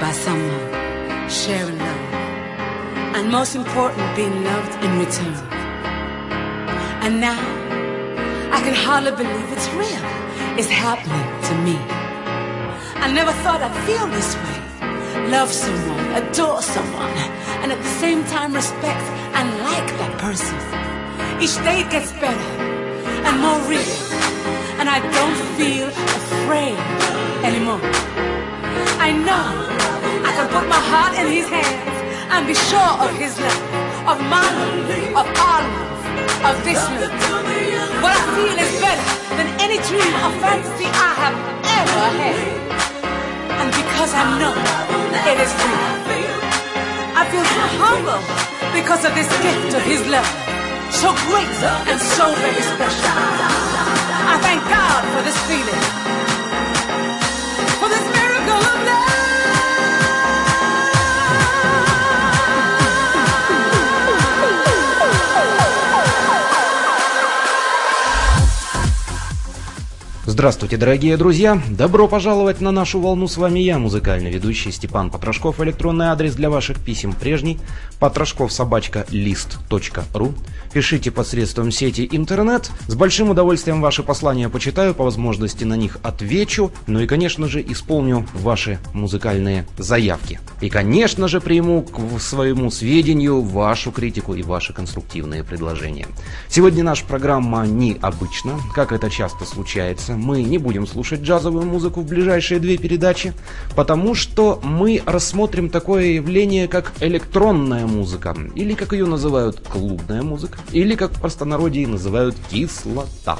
by someone, sharing love, and most important, being loved in return. And now, I can hardly believe it's real. It's happening to me. I never thought I'd feel this way. Love someone, adore someone, and at the same time respect and like that person. Each day it gets better and more real, and I don't feel afraid anymore. I know I can put my heart in his hands and be sure of his love, of my love, of our love, of this love. What I feel is better than any dream or fantasy I have ever had. And because I know it is real, I feel so humble because of this gift of his love. So great and so very special. I thank God for this feeling. Здравствуйте, дорогие друзья! Добро пожаловать на нашу волну. С вами я, музыкальный ведущий Степан Потрошков. Электронный адрес для ваших писем прежний. Потрошков собачка лист.ру. Пишите посредством сети интернет. С большим удовольствием ваши послания почитаю, по возможности на них отвечу. Ну и, конечно же, исполню ваши музыкальные заявки. И, конечно же, приму к своему сведению вашу критику и ваши конструктивные предложения. Сегодня наша программа необычна, как это часто случается. Мы не будем слушать джазовую музыку в ближайшие две передачи, потому что мы рассмотрим такое явление, как электронная музыка, или как ее называют клубная музыка, или как в простонародье называют кислота.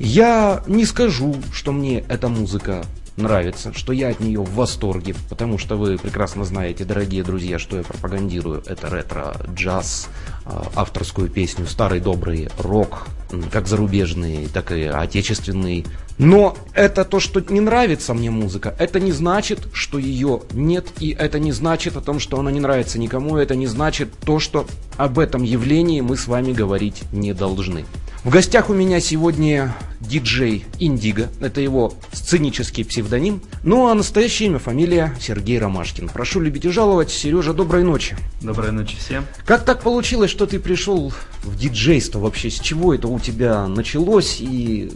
Я не скажу, что мне эта музыка нравится, что я от нее в восторге, потому что вы прекрасно знаете, дорогие друзья, что я пропагандирую. Это ретро, джаз, а, авторскую песню, старый добрый рок, как зарубежный, так и отечественный. Но это то, что не нравится мне музыка, это не значит, что ее нет, и это не значит о том, что она не нравится никому, это не значит то, что об этом явлении мы с вами говорить не должны. В гостях у меня сегодня диджей Индиго, это его сценический псевдоним, ну а настоящее имя, фамилия Сергей Ромашкин. Прошу любить и жаловать. Сережа, доброй ночи. Доброй ночи всем. Как так получилось, что ты пришел в диджейство вообще? С чего это у тебя началось и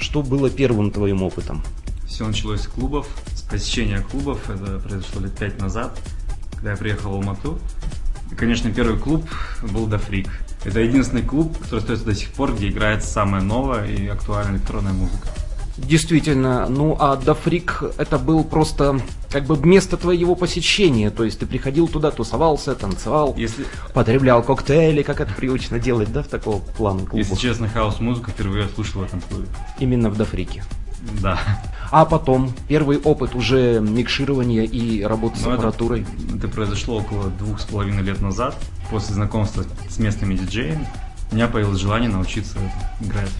что было первым твоим опытом? Все началось с клубов, с посещения клубов. Это произошло лет пять назад, когда я приехал в Алмату. Конечно, первый клуб был Дафрик. Это единственный клуб, который остается до сих пор, где играет самая новая и актуальная электронная музыка. Действительно, ну а Дафрик это был просто как бы место твоего посещения, то есть ты приходил туда, тусовался, танцевал, Если... потреблял коктейли, как это привычно делать, да, в такого плана клуба. Если честно, хаос-музыку впервые я слушал в этом клубе. Именно в Дафрике. Да. А потом первый опыт уже микширования и работы с ну, аппаратурой. Это, это произошло около двух с половиной лет назад после знакомства с местными диджеями у меня появилось желание научиться играть.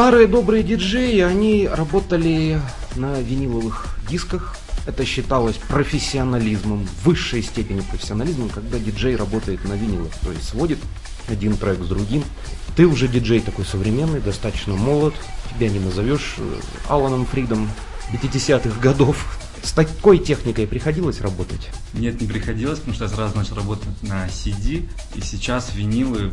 Старые добрые диджеи, они работали на виниловых дисках. Это считалось профессионализмом, высшей степени профессионализмом, когда диджей работает на винилах, то есть сводит один трек с другим. Ты уже диджей такой современный, достаточно молод, тебя не назовешь э, Аланом Фридом 50-х годов. С такой техникой приходилось работать? Нет, не приходилось, потому что я сразу начал работать на CD, и сейчас винилы,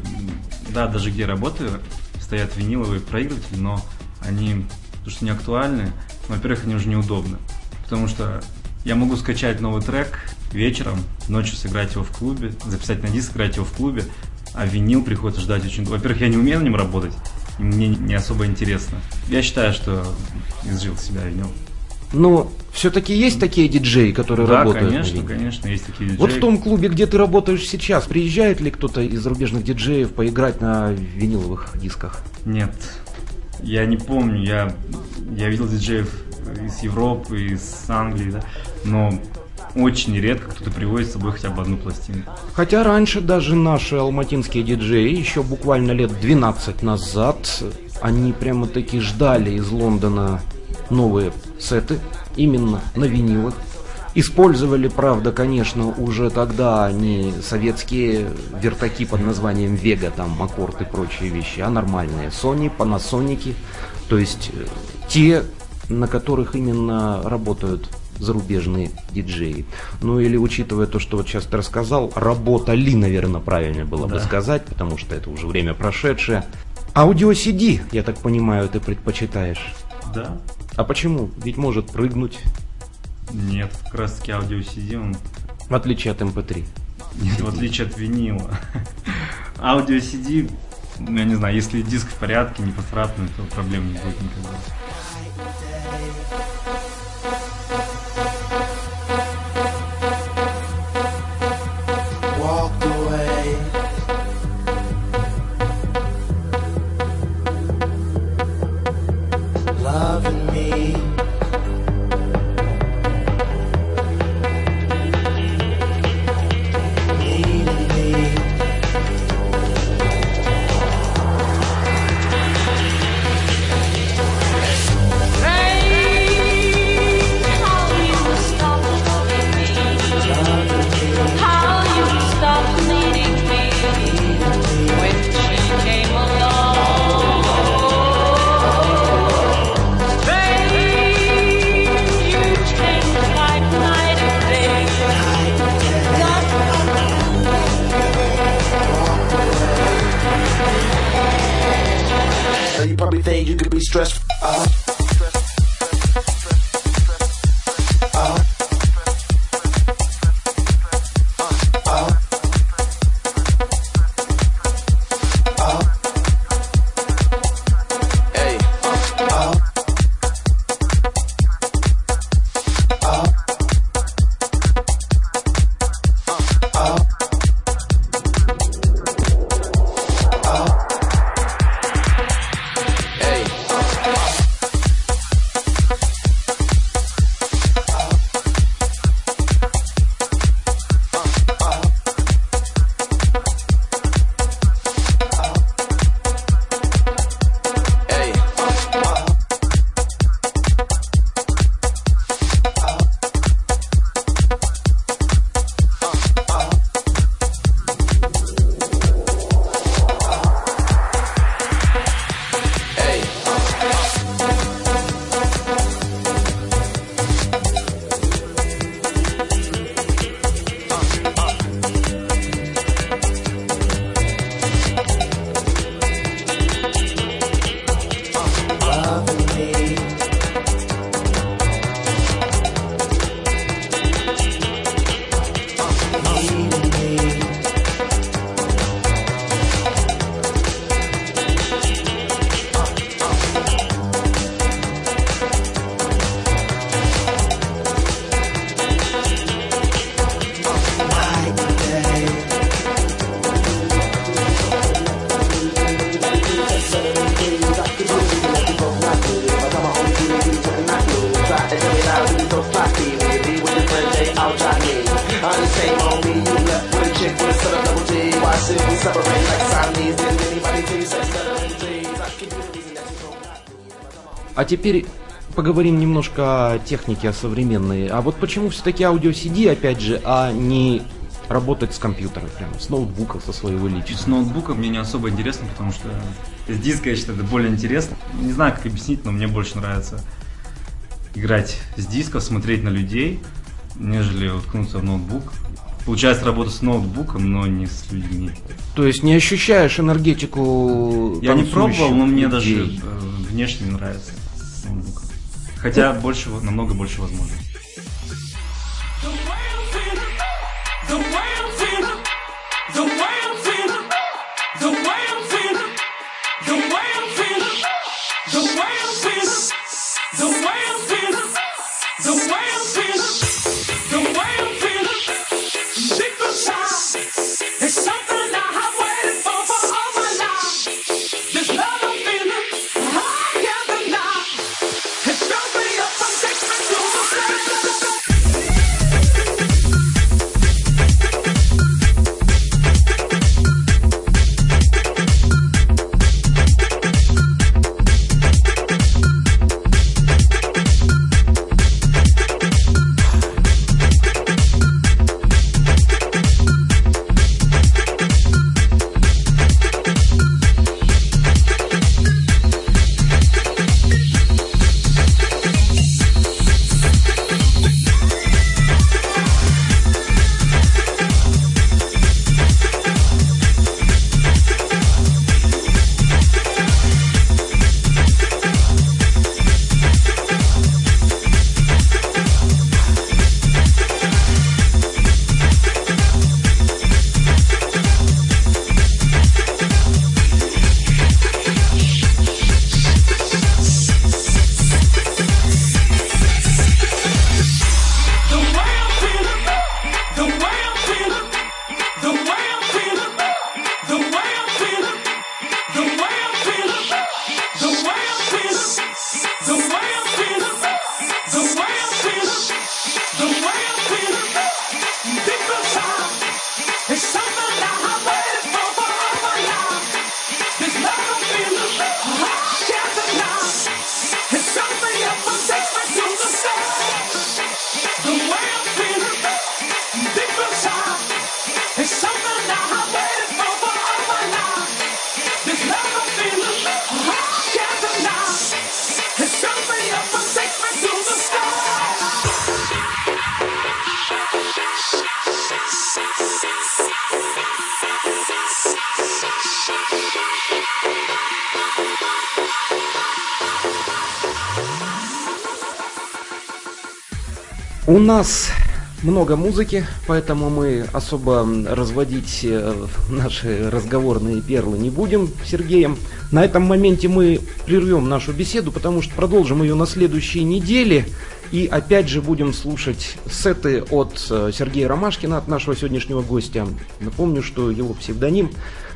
да, даже где работаю, стоят виниловые проигрыватели, но они, потому что не актуальны, во-первых, они уже неудобны, потому что я могу скачать новый трек вечером, ночью сыграть его в клубе, записать на диск, сыграть его в клубе, а винил приходится ждать очень долго. Во-первых, я не умею на нем работать, мне не особо интересно. Я считаю, что изжил себя винил. Но все-таки есть такие диджеи, которые да, работают? конечно, конечно, есть такие диджеи. Вот в том клубе, где ты работаешь сейчас, приезжает ли кто-то из зарубежных диджеев поиграть на виниловых дисках? Нет, я не помню, я, я видел диджеев из Европы, из Англии, да, но очень редко кто-то привозит с собой хотя бы одну пластинку. Хотя раньше даже наши алматинские диджеи, еще буквально лет 12 назад, они прямо-таки ждали из Лондона новые сеты, именно на винилах. Использовали, правда, конечно, уже тогда они советские вертаки под названием Vega, там аккорд и прочие вещи, а нормальные Sony, Panasonic, то есть э, те, на которых именно работают зарубежные диджеи. Ну или учитывая то, что вот сейчас ты рассказал, работали, наверное, правильно было да. бы сказать, потому что это уже время прошедшее. Аудио CD, я так понимаю, ты предпочитаешь? Да. А почему? Ведь может прыгнуть. Нет, как раз таки аудио CD он... В отличие от MP3. Нет, в отличие от винила. Аудио CD, я не знаю, если диск в порядке, не поцарапанный, то проблем не будет никогда. you probably think you could be stressed. Uh-huh. Separate like Siamese. Did anybody tell you sex better than J's? I could be the reason that you don't А теперь поговорим немножко о технике, о современной. А вот почему все-таки аудио CD, опять же, а не работать с компьютера, прямо с ноутбука, со своего личного? С ноутбука мне не особо интересно, потому что с диска, я считаю, это более интересно. Не знаю, как объяснить, но мне больше нравится играть с диска, смотреть на людей, нежели уткнуться в ноутбук. Получается работа с ноутбуком, но не с людьми. То есть не ощущаешь энергетику Я не пробовал, но мне людей? даже э, внешне нравится ноутбук. Хотя больше, намного больше возможностей. У нас много музыки, поэтому мы особо разводить э, наши разговорные перлы не будем с Сергеем. На этом моменте мы прервем нашу беседу, потому что продолжим ее на следующей неделе. И опять же будем слушать сеты от э, Сергея Ромашкина, от нашего сегодняшнего гостя. Напомню, что его псевдоним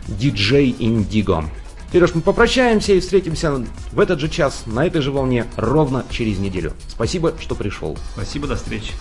DJ Indigo. Уж мы попрощаемся и встретимся в этот же час, на этой же волне, ровно через неделю. Спасибо, что пришел. Спасибо, до встречи.